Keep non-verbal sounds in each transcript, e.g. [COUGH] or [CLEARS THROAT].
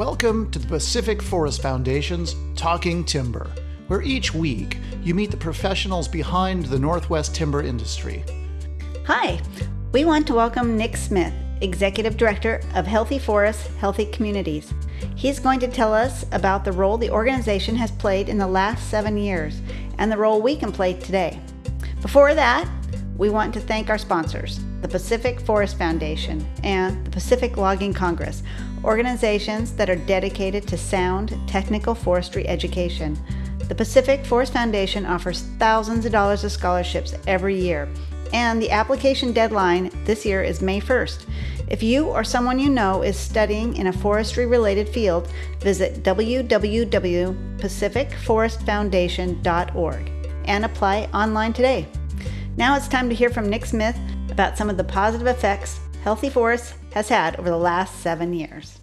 Welcome to the Pacific Forest Foundation's Talking Timber, where each week you meet the professionals behind the Northwest timber industry. Hi, we want to welcome Nick Smith, Executive Director of Healthy Forests, Healthy Communities. He's going to tell us about the role the organization has played in the last seven years and the role we can play today. Before that, we want to thank our sponsors, the Pacific Forest Foundation and the Pacific Logging Congress, organizations that are dedicated to sound technical forestry education. The Pacific Forest Foundation offers thousands of dollars of scholarships every year, and the application deadline this year is May 1st. If you or someone you know is studying in a forestry related field, visit www.pacificforestfoundation.org and apply online today. Now it's time to hear from Nick Smith about some of the positive effects Healthy Forests has had over the last seven years.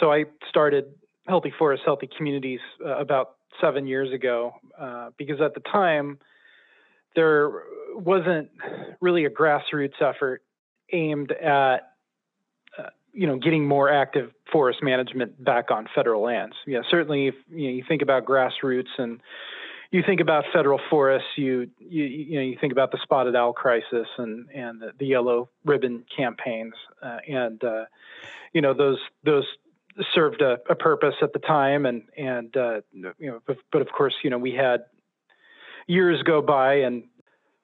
So I started Healthy Forests, Healthy Communities uh, about seven years ago uh, because at the time there wasn't really a grassroots effort aimed at uh, you know getting more active forest management back on federal lands. Yeah, certainly if you, know, you think about grassroots and you think about federal forests, you, you you know you think about the spotted owl crisis and and the, the yellow ribbon campaigns, uh, and uh, you know those those served a, a, purpose at the time, and and uh, you know but, but, of course you know we had years go by, and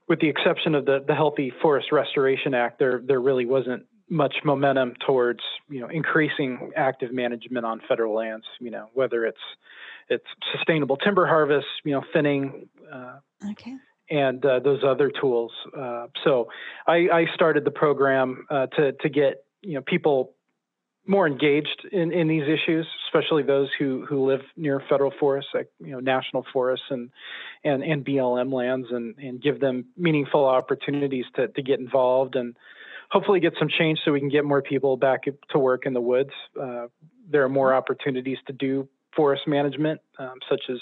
with the exception of the the Healthy Forest Restoration Act, there there really wasn't much momentum towards you know increasing active management on federal lands. You know whether it's it's sustainable timber harvest, you know, thinning, uh, okay. and uh, those other tools. Uh, so I, I, started the program uh, to to get you know people more engaged in, in these issues, especially those who, who live near federal forests, like you know national forests and and, and BLM lands, and, and give them meaningful opportunities to, to get involved and hopefully get some change so we can get more people back to work in the woods. Uh, there are more opportunities to do forest management, um, such as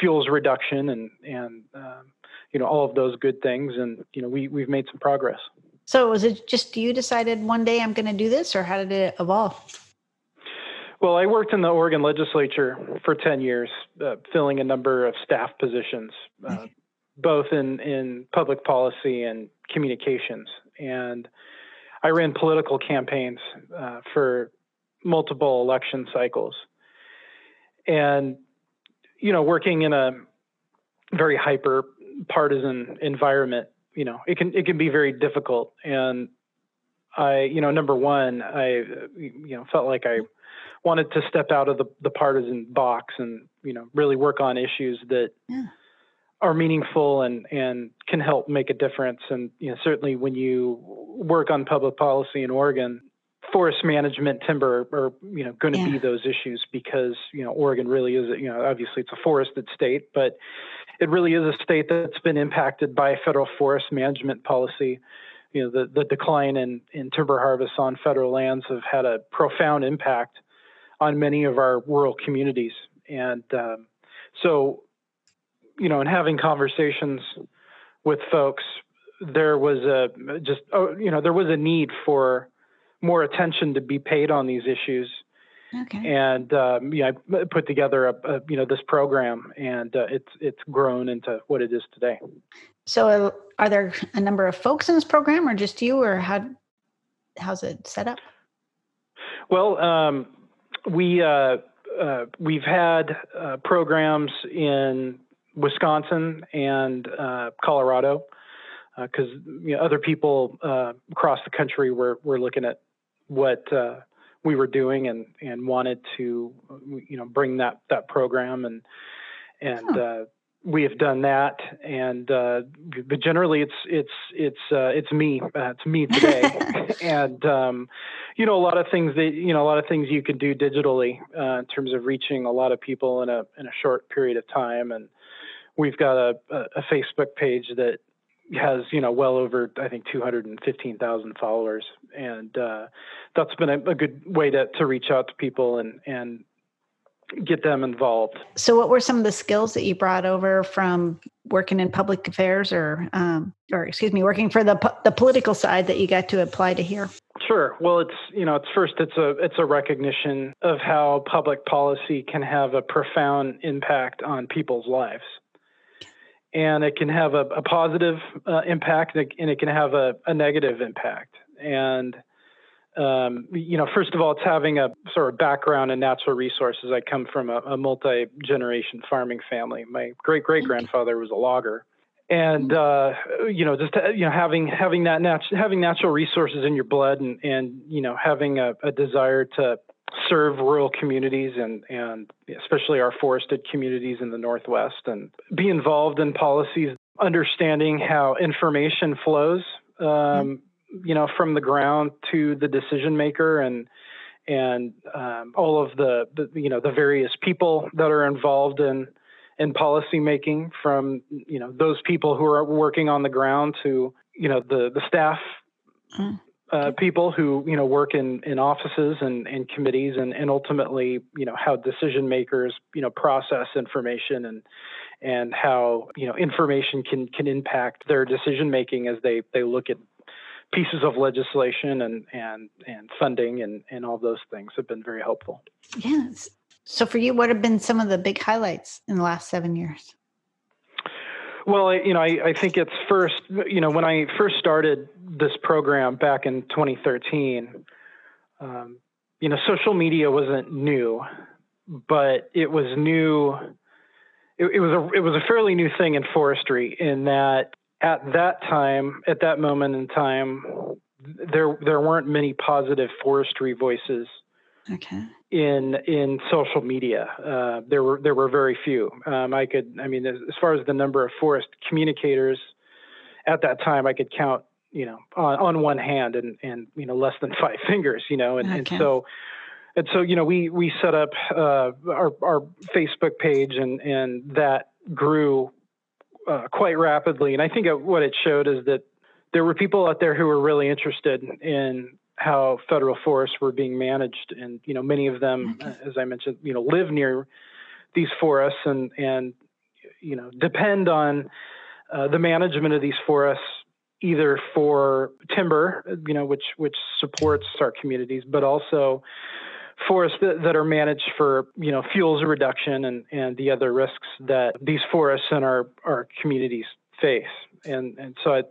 fuels reduction and and um, you know all of those good things. And you know we we've made some progress. So was it just you decided one day I'm going to do this, or how did it evolve? Well, I worked in the Oregon legislature for 10 years, uh, filling a number of staff positions, uh, both in, in public policy and communications. And I ran political campaigns uh, for multiple election cycles and you know working in a very hyper partisan environment you know it can it can be very difficult and i you know number one i you know felt like i wanted to step out of the, the partisan box and you know really work on issues that yeah. Are meaningful and and can help make a difference. And you know certainly when you work on public policy in oregon forest management timber are you know going to yeah. be those issues because you know Oregon really is you know obviously it's a forested state but it really is a state that's been impacted by federal forest management policy. You know the the decline in in timber harvests on federal lands have had a profound impact on many of our rural communities. And um, so you know in having conversations with folks there was a just oh, you know there was a need for more attention to be paid on these issues. Okay. And um, yeah, I put together a, a, you know this program, and uh, it's it's grown into what it is today. So, uh, are there a number of folks in this program, or just you, or how how's it set up? Well, um, we uh, uh we've had uh, programs in Wisconsin and uh, Colorado because you know, other people across the country were were looking at what uh, we were doing and and wanted to you know bring that that program and and huh. uh, we have done that and uh, but generally it's it's it's uh, it's me uh, it's me today [LAUGHS] and um, you know a lot of things that you know a lot of things you can do digitally uh, in terms of reaching a lot of people in a in a short period of time and we've got a, a Facebook page that has you know well over I think 215,000 followers, and uh, that's been a, a, good way to to reach out to people and and get them involved. So, what were some of the skills that you brought over from working in public affairs, or um, or excuse me, working for the the political side that you got to apply to here? Sure. Well, it's you know, it's first it's a it's a recognition of how public policy can have a profound impact on people's lives, and it can have a, a positive uh, impact and it, can have a, a negative impact. And um, you know, first of all, it's having a sort of background in natural resources. I come from a, a multi generation farming family. My great great grandfather was a logger and uh, you know just you know having having that nat- having natural resources in your blood and and you know having a, a, desire to serve rural communities and and especially our forested communities in the northwest and be involved in policies understanding how information flows um, you know from the ground to the decision maker and and um, all of the, the you know the various people that are involved in in policy making from you know those people who are working on the ground to you know the the staff mm. Uh, people who you know work in in offices and, and committees and, and ultimately you know how decision makers you know process information and and how you know information can can impact their decision making as they they look at pieces of legislation and and and funding and and all those things have been very helpful. Yes. So, for you, what have been some of the big highlights in the last seven years? Well, you know, I, I think it's first, you know, when I first started this program back in 2013, um, you know, social media wasn't new, but it was new. It, it was a it was a fairly new thing in forestry in that at that time, at that moment in time, there there weren't many positive forestry voices okay. in in social media. Uh, there were there were very few. Um, I could, I mean, as, as, far as the number of forest communicators at that time, I could count, you know, on, on one hand and and you know less than [LAUGHS] five fingers, you know, and, okay. and so. And so, you know, we we set up uh, our our Facebook page, and and that grew uh, quite rapidly. And I think what it showed is that there were people out there who were really interested in how federal forests were being managed, and you know many of them, okay. as I mentioned, you know live near these forests and and you know depend on uh, the management of these forests either for timber, you know, which which supports our communities, but also forests that, that, are managed for you know fuels reduction and and the other risks that these forests and our our communities face. And and so I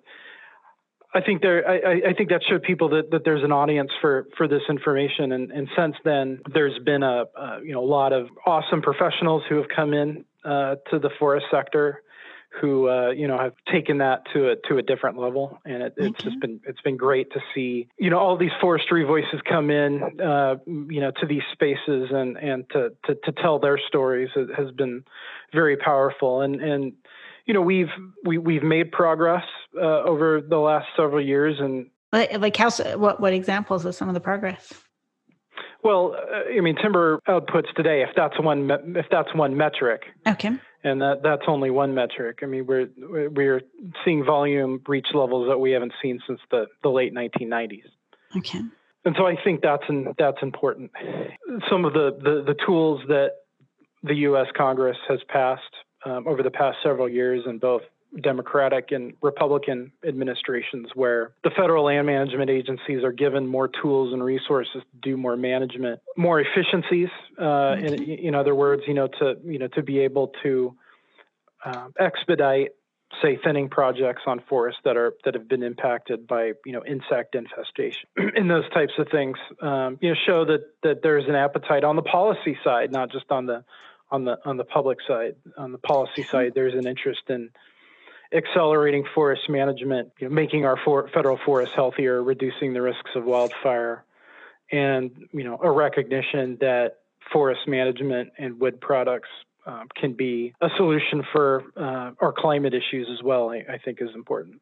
I think there, I, I, think that showed people that, that there's an audience for, for this information, and, and since then there's been a, a you know a lot of awesome professionals who have come in uh, to the forest sector, who uh, you know have taken that to a to a different level, and it, it's just been it's been great to see you know all these forestry voices come in, uh, you know, to these spaces and and to, to to tell their stories. It has been very powerful, and and you know we've we, we've made progress uh, over the last several years and like, how what what examples of some of the progress? Well uh, i mean timber outputs today if that's one if that's one metric. Okay. And that that's only one metric. I mean we're we're seeing volume reach levels that we haven't seen since the the late 1990s okay. And so i think that's in, that's important. Some of the, the the tools that the us congress has passed um, over the past several years in both Democratic and Republican administrations, where the federal land management agencies are given more tools and resources to do more management, more efficiencies. Uh, in, in, other words, you know, to you know to be able to uh, expedite, say, thinning projects on forests that are that have been impacted by you know insect infestation [CLEARS THROAT] and those types of things. Um, you know, show that that there's an appetite on the policy side, not just on the on the on the public side. On the policy side, there's an interest in accelerating forest management, you know, making our for, federal forests healthier, reducing the risks of wildfire, and you know a recognition that forest management and wood products um, can be a solution for uh, our climate issues as well. I, I think is important.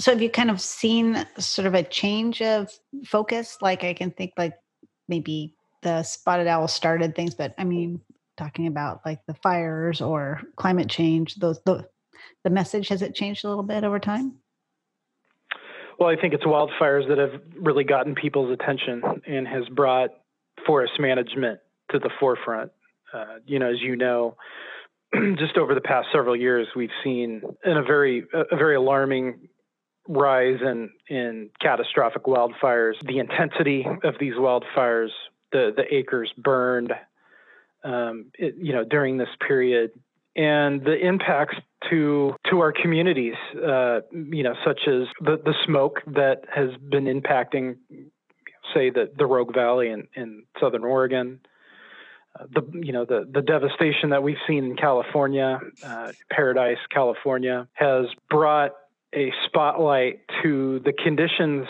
So, have you kind of seen sort of a change of focus? Like, I can think like maybe the spotted owl started things, but I mean, talking about like the fires or climate change those the, the message has it changed a little bit over time? Well i think it's wildfires that have really gotten people's attention and has brought forest management to the forefront. Uh, you know as you know [CLEARS THROAT] just over the past several years we've seen in a very a very alarming rise in, in catastrophic wildfires, the intensity of these wildfires, the, the acres burned, um, it, you know, during this period, and the impacts to to our communities, uh, you know, such as the, the smoke that has been impacting, say, the, the Rogue Valley in, in southern Oregon, uh, the you know the the devastation that we've seen in California, uh, Paradise, California, has brought a spotlight to the conditions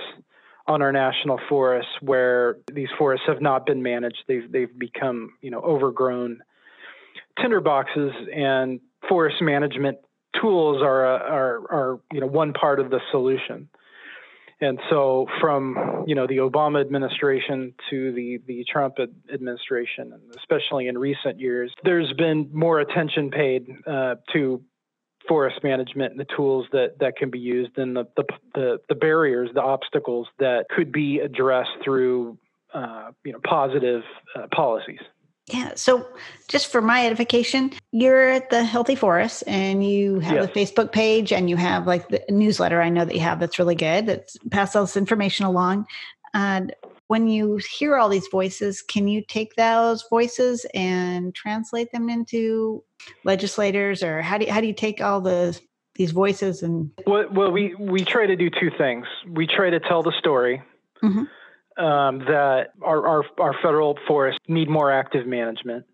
on our national forests where these forests have not been managed. They've they've become you know overgrown tinderboxes, and forest management tools are are are you know one part of the solution. And so, from you know the Obama administration to the the Trump administration, especially in recent years, there's been more attention paid uh, to forest management and the tools that that can be used, and the the the, the barriers, the obstacles that could be addressed through uh, you know positive uh, policies. Yeah. So, just for my edification, you're at the Healthy Forest and you have yes. a Facebook page and you have like the newsletter I know that you have that's really good that passes all this information along. And when you hear all these voices, can you take those voices and translate them into legislators or how do you, how do you take all the these voices and well, well we we try to do two things. We try to tell the story. Mm-hmm um, that our, our, our federal forests need more active management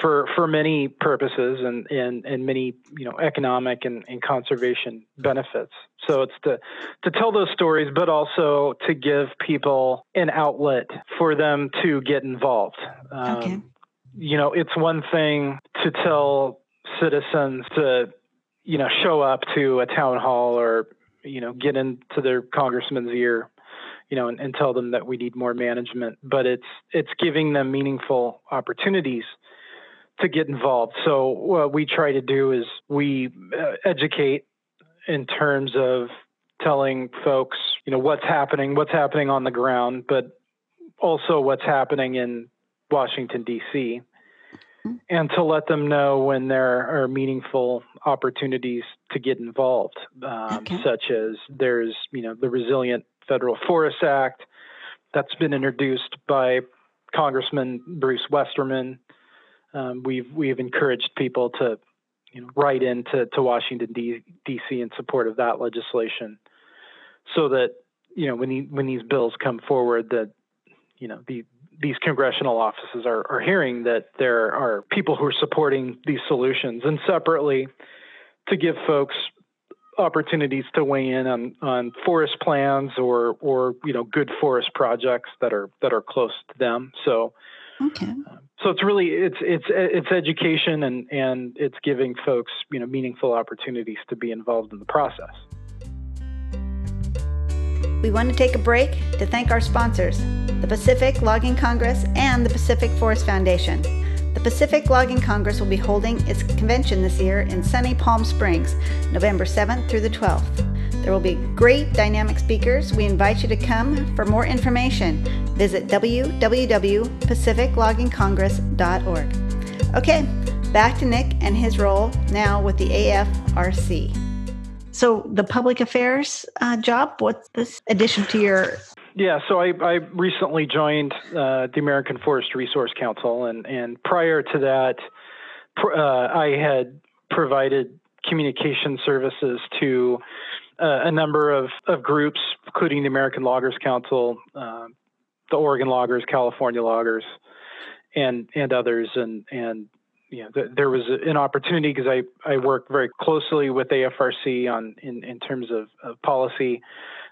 for for many purposes and and, and many you know economic and, and conservation benefits. So it's to to tell those stories, but also to give people an outlet for them to get involved. Um, okay. You know, it's one thing to tell citizens to you know show up to a town hall or you know get into their congressman's ear you know, and, and, tell them that we need more management. But it's it's giving them meaningful opportunities to get involved. So what we try to do is we uh, educate in terms of telling folks, you know, what's happening, what's happening on the ground, but also what's happening in Washington D.C. And to let them know when there are meaningful opportunities to get involved, um, okay. such as there's, you know, the resilient Federal Forest Act that's been introduced by Congressman Bruce Westerman. Um, we've we've encouraged people to you know write into to Washington D.C. in support of that legislation, so that you know when the, when these bills come forward that you know the these congressional offices are, are hearing that there are people who are supporting these solutions and separately to give folks opportunities to weigh in on, on forest plans or or you know good forest projects that are that are close to them. So okay. Uh, so it's really it's it's it's education and and it's giving folks you know meaningful opportunities to be involved in the process. We want to take a break to thank our sponsors, the Pacific Logging Congress and the Pacific Forest Foundation. The Pacific Logging Congress will be holding its convention this year in sunny Palm Springs, November 7th through the 12th. There will be great dynamic speakers. We invite you to come. For more information, visit www.pacificloggingcongress.org. Okay, back to Nick and his role now with the AFRC. So, the public affairs uh, job, what's this addition to your? Yeah, so I, I recently joined uh, the American Forest Resource Council, and, and prior to that, uh, I had provided communication services to uh, a number of, of groups, including the American Loggers Council, uh, the Oregon Loggers, California Loggers, and and others, and and you know, th- there was an opportunity because I, I work very closely with AFRC on in, in terms of, of policy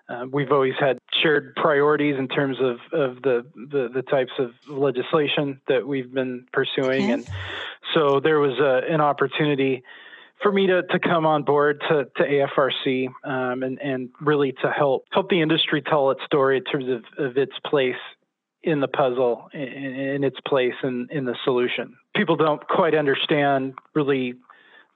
uh, we've always had shared priorities in terms of, of the, the, the types of legislation that we've been pursuing. And so there was a, an opportunity for me to, to come on board to, to AFRC um, and, and really to help help the industry tell its story in terms of, of its place in the puzzle, in, in its place in, in the solution. People don't quite understand really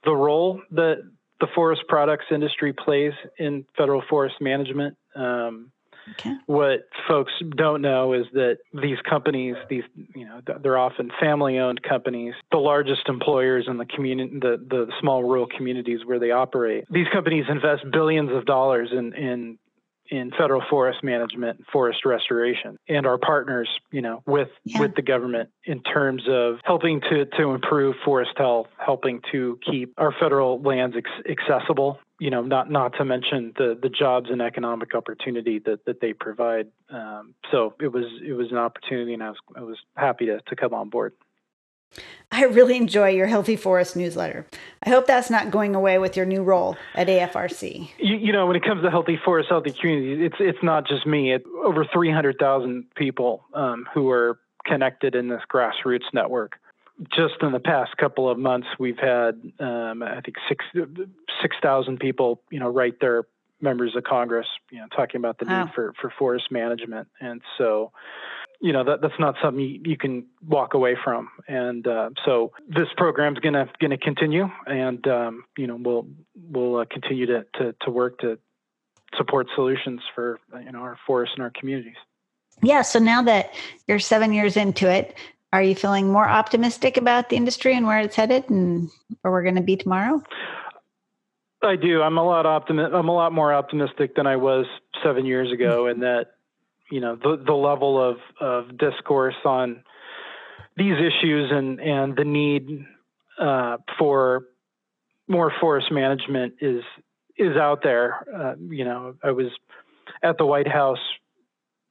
the role that the forest products industry plays in federal forest management. Um, Okay. What folks don't know is that these companies, these you know, they're often family-owned companies, the largest employers in the community, the the small rural communities where they operate. These companies invest billions of dollars in in in federal forest management, forest restoration, and our partners, you know, with yeah. with the government in terms of helping to to improve forest health, helping to keep our federal lands ex- accessible. You know, not not to mention the the jobs and economic opportunity that that they provide. Um, so it was it was an opportunity, and I was I was happy to to come on board. I really enjoy your Healthy Forest newsletter. I hope that's not going away with your new role at AFRC. You, you know, when it comes to healthy forests, healthy communities, it's it's not just me. It's over 300,000 people um, who are connected in this grassroots network. Just in the past couple of months, we've had um, I think six six thousand people, you know, write their members of Congress, you know, talking about the wow. need for for forest management, and so you know that that's not something you, you can walk away from. And uh, so this program's going to continue and um, you know we'll we'll uh, continue to, to to work to support solutions for you know our forests and our communities. Yeah so now that you're 7 years into it are you feeling more optimistic about the industry and where it's headed and where we're going to be tomorrow? I do. I'm a lot optimi- I'm a lot more optimistic than I was seven years ago, and that you know the the level of of discourse on these issues and and the need uh, for more forest management is is out there. Uh, you know, I was at the White House,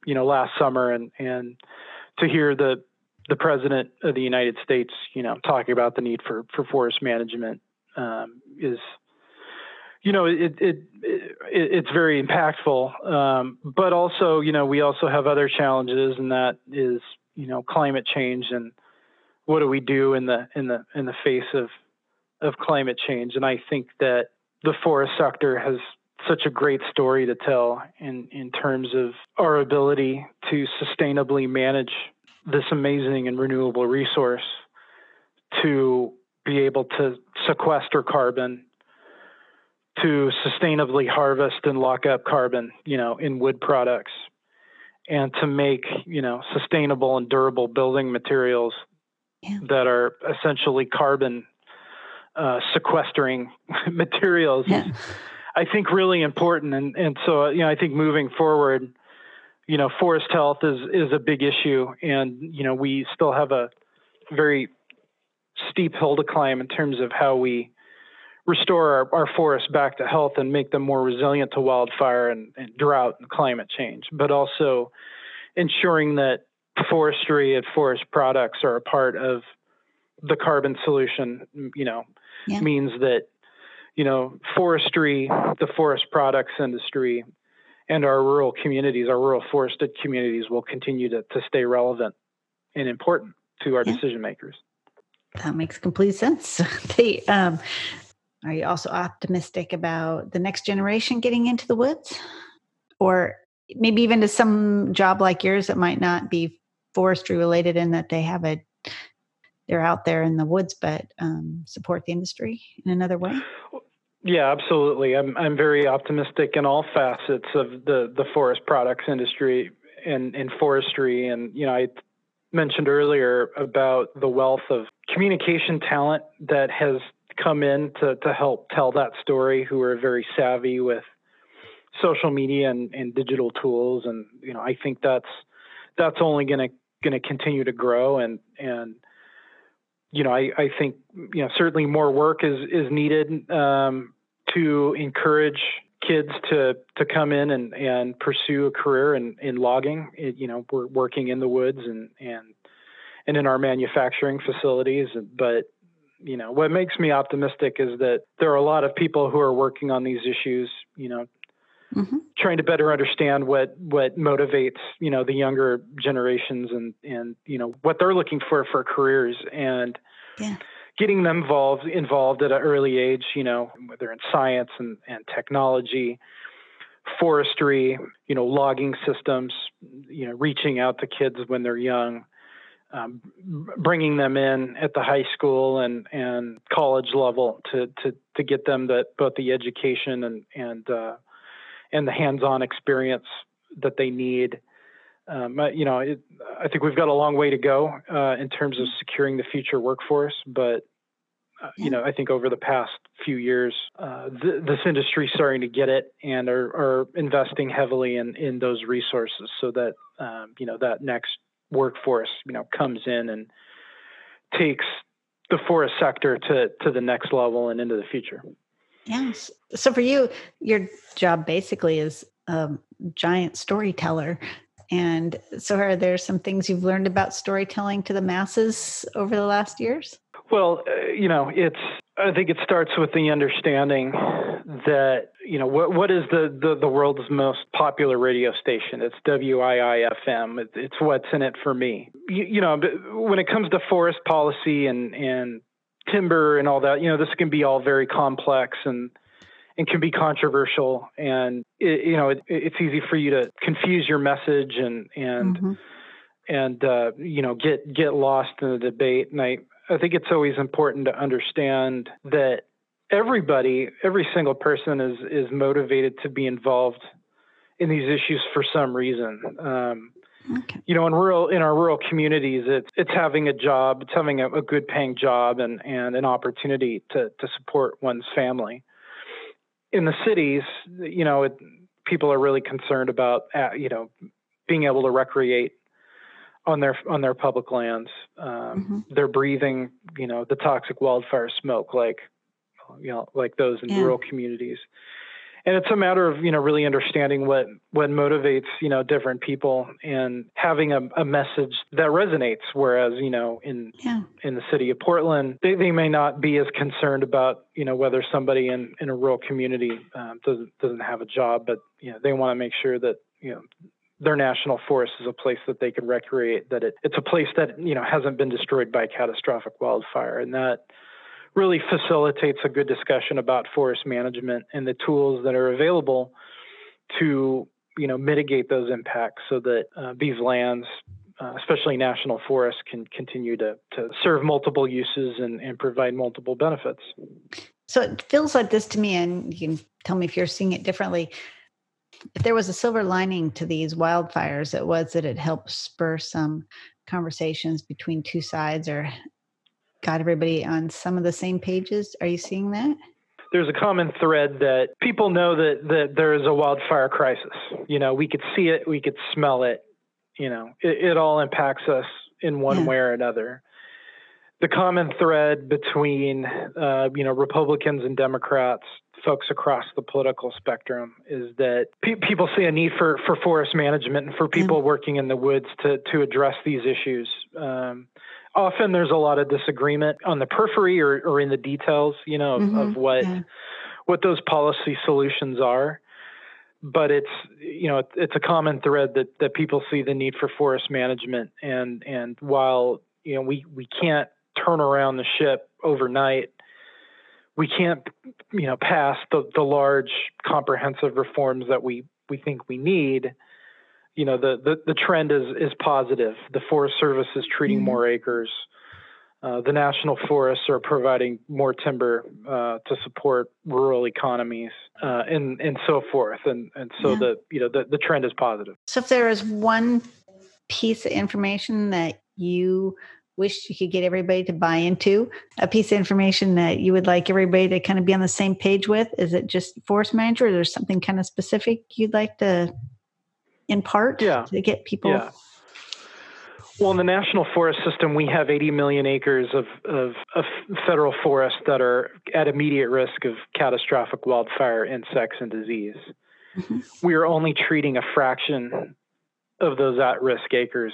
you know, last summer, and and to hear the the president of the United States, you know, talking about the need for for forest management um, is you know, it, it, it it's very impactful. Um, but also, you know, we also have other challenges, and that is, you know, climate change and what do we do in the in the in the face of of climate change. And I think that the forest sector has such a great story to tell in in terms of our ability to sustainably manage this amazing and renewable resource to be able to sequester carbon to sustainably harvest and lock up carbon, you know, in wood products and to make, you know, sustainable and durable building materials yeah. that are essentially carbon uh, sequestering [LAUGHS] materials yeah. I think really important. And, and so, you know, I think moving forward, you know, forest health is, is a big issue. And, you know, we still have a very steep hill to climb in terms of how we restore our, our, forests back to health and make them more resilient to wildfire and, and, drought and climate change, but also ensuring that forestry and forest products are a part of the carbon solution, you know, yeah. means that, you know, forestry, the forest products industry, and our rural communities, our rural forested communities will continue to, to stay relevant and important to our yeah. decision makers. That makes complete sense. [LAUGHS] the um, are you also optimistic about the next generation getting into the woods? Or maybe even to some job like yours that might not be forestry related in that they have a they're out there in the woods but um, support the industry in another way? Yeah, absolutely. I'm I'm very optimistic in all facets of the the forest products industry and in forestry. And you know, I mentioned earlier about the wealth of communication talent that has come in to, to help tell that story who are very savvy with social media and, and digital tools. And you know I think that's that's only going to going to continue to grow. And and you know I, I think you know certainly more work is is needed um, to encourage kids to to come in and and pursue a career in in logging. It, you know we're working in the woods and and and in our manufacturing facilities but you know, what makes me optimistic is that there are a lot of people who are working on these issues, you know, mm-hmm. trying to better understand what what motivates, you know, the younger generations and and you know what they're looking for for careers and yeah. getting them involved involved at an early age, you know, whether in science and and technology, forestry, you know, logging systems, you know, reaching out to kids when they're young um, bringing them in at the high school and, and college level to, to, to get them that both the education and, and, uh, and the hands-on experience that they need. Um, you know, it, I think we've got a long way to go uh, in terms of securing the future workforce, but uh, you know, I think over the past few years, uh, th- this industry is starting to get it and are, are, investing heavily in, in those resources so that, um, you know, that next workforce, you know, comes in and takes the forest sector to, to the next level and into the future. Yes. So for you, your job basically is a giant storyteller. And so are there some things you've learned about storytelling to the masses over the last years? Well, uh, you know, it's. I think it starts with the understanding that you know what what is the the, the world's most popular radio station? It's WIIFM. It, it's what's in it for me. You, you know, when it comes to forest policy and and timber and all that, you know, this can be all very complex and and can be controversial and it, you know it, it's easy for you to confuse your message and and mm-hmm. and uh, you know get get lost in the debate and I I think it's always important to understand that everybody, every single person is is motivated to be involved in these issues for some reason. Um, okay. You know, in rural in our rural communities, it's it's having a job, it's having a, a good paying job, and and an opportunity to to support one's family. In the cities, you know, it, people are really concerned about uh, you know being able to recreate on their on their public lands. Um, mm-hmm. They're breathing, you know, the toxic wildfire smoke like you know like those in yeah. rural communities. And it's a matter of you know really understanding what what motivates you know different people and having a, a message that resonates. Whereas you know in yeah. in the city of Portland, they, they may not be as concerned about you know whether somebody in, in a rural community um, doesn't doesn't have a job, but you know they want to make sure that you know their national forest is a place that they can recreate, that it, it's a place that, you know, hasn't been destroyed by catastrophic wildfire. And that really facilitates a good discussion about forest management and the tools that are available to, you know, mitigate those impacts so that uh, these lands, uh, especially national forests, can continue to, to serve multiple uses and, and provide multiple benefits. So it feels like this to me, and you can tell me if you're seeing it differently if there was a silver lining to these wildfires, it was that it helped spur some conversations between two sides or got everybody on some of the same pages. Are you seeing that? There's a common thread that people know that, that there is a wildfire crisis. You know, we could see it, we could smell it. You know, it, it all impacts us in one yeah. way or another. The common thread between, uh, you know, Republicans and Democrats folks across the political spectrum is that pe- people see a need for, for forest management and for people working in the woods to, to address these issues. Um, often there's a lot of disagreement on the periphery or, or in the details, you know, of, mm-hmm. of what yeah. what those policy solutions are. But it's you know it's a common thread that, that people see the need for forest management and and while you know we, we can't turn around the ship overnight we can't, you know, pass the, the large comprehensive reforms that we, we think we need. You know, the, the, the trend is, is positive. The Forest Service is treating mm-hmm. more acres. Uh, the national forests are providing more timber uh, to support rural economies uh, and and so forth, and and so yeah. the you know the, the trend is positive. So if there is one piece of information that you wish you could get everybody to buy into a piece of information that you would like everybody to kind of be on the same page with is it just forest manager or there's something kind of specific you'd like to impart yeah. to get people yeah. Well, in the national forest system, we have 80 million acres of, of, of, federal forest that are at immediate risk of catastrophic wildfire, insects, and disease. Mm-hmm. We are only treating a fraction of those at risk acres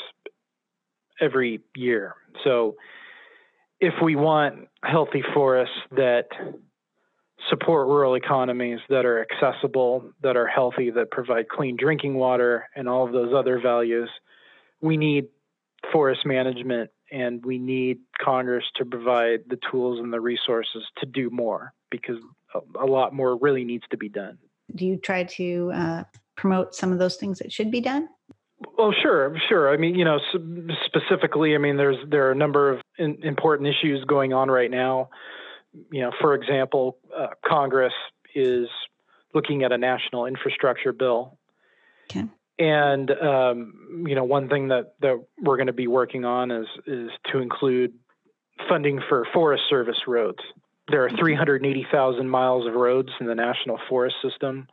every year. So if we want healthy forests that support rural economies that are accessible, that are healthy, that provide clean drinking water, and all of those other values, we need forest management and we need Congress to provide the tools and the resources to do more because a, lot more really needs to be done. Do you try to uh, promote some of those things that should be done? Well, sure, sure. I mean, you know, specifically, I mean, there's there are a number of in, important issues going on right now. You know, for example, uh, Congress is looking at a national infrastructure bill, okay. And um, you know, one thing that that we're going to be working on is is to include funding for Forest Service roads. There are 380,000 miles of roads in the National Forest System,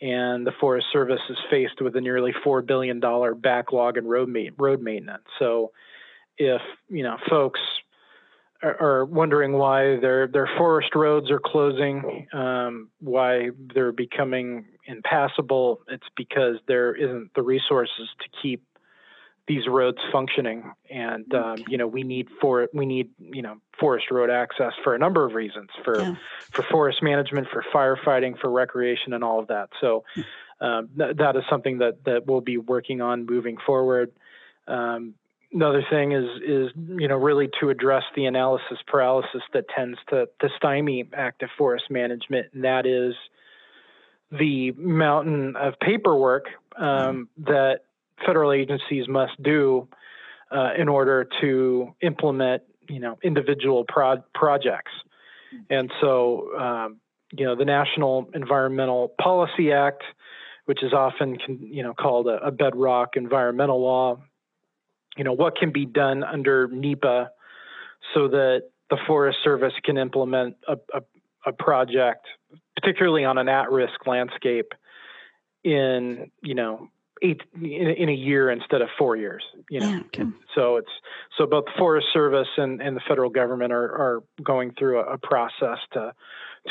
and the Forest Service is faced with a nearly four billion dollar backlog in road ma- road maintenance. So, if you know folks are, are wondering why their their forest roads are closing, um, why they're becoming impassable, it's because there isn't the resources to keep these roads functioning. And um, you know we need for we need you know forest road access for a number of reasons for yeah. for forest management for firefighting for recreation and all of that. So um, th- that is something that that we'll be working on moving forward. Um, another thing is is you know really to address the analysis paralysis that tends to to stymie active forest management and that is the mountain of paperwork um, that federal agencies must do uh, in order to implement, you know, individual pro- projects. And so, um, you know, the National Environmental Policy Act, which is often, you know, called a, a bedrock environmental law, you know, what can be done under NEPA so that the Forest Service can implement a, a, a project, particularly on an at-risk landscape, in you know eight in, in, a year instead of four years. You know, yeah, okay. so it's so both the Forest Service and, and the federal government are, are going through a, a process to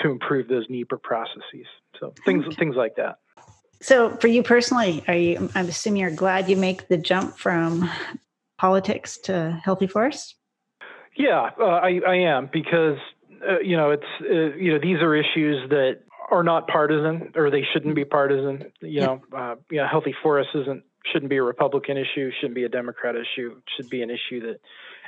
to improve those NEPA processes. So things okay. things like that. So for you personally, are you? I'm assuming you're glad you make the jump from politics to healthy forests. Yeah, uh, I, I am because uh, you know it's uh, you know these are issues that are not partisan or they shouldn't be partisan. You know, uh, you know, healthy forests isn't shouldn't be a Republican issue, shouldn't be a Democrat issue. Should be an issue that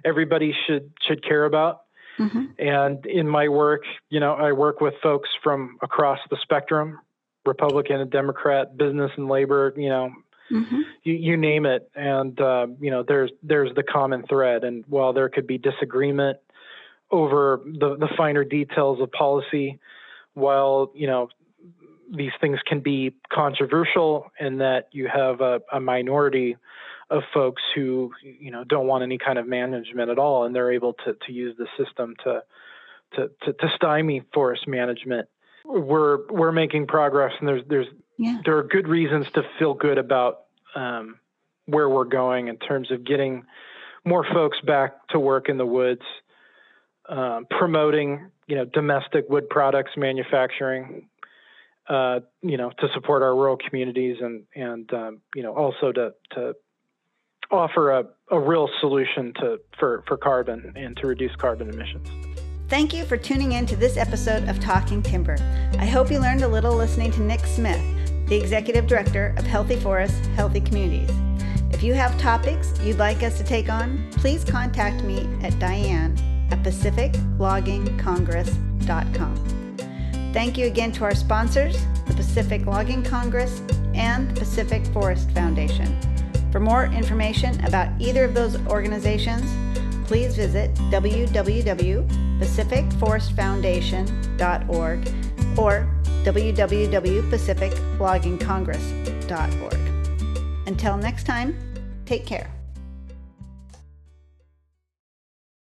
everybody should should care about. Mm-hmm. And in my work, you know, I work with folks from across the spectrum, Republican and Democrat, business and labor, you know, mm-hmm. you, you name it. And uh, you know, there's there's the common thread. And while there could be disagreement over the, the finer details of policy, while you know these things can be controversial and that you have a, a, minority of folks who you know don't want any kind of management at all and they're able to, to use the system to, to to, to stymie forest management we're we're making progress and there's there's yeah. there are good reasons to feel good about um, where we're going in terms of getting more folks back to work in the woods um, promoting you know domestic wood products manufacturing uh, you know to support our rural communities and and um, you know also to to offer a, a real solution to for for carbon and to reduce carbon emissions. Thank you for tuning in to this episode of Talking Timber. I hope you learned a little listening to Nick Smith, the Executive Director of Healthy Forests, Healthy Communities. If you have topics you'd like us to take on, please contact me at Diane at pacificloggingcongress.com. Thank you again to our sponsors, the Pacific Logging Congress and the Pacific Forest Foundation. For more information about either of those organizations, please visit www.pacificforestfoundation.org or www.pacificloggingcongress.org. Until next time, take care.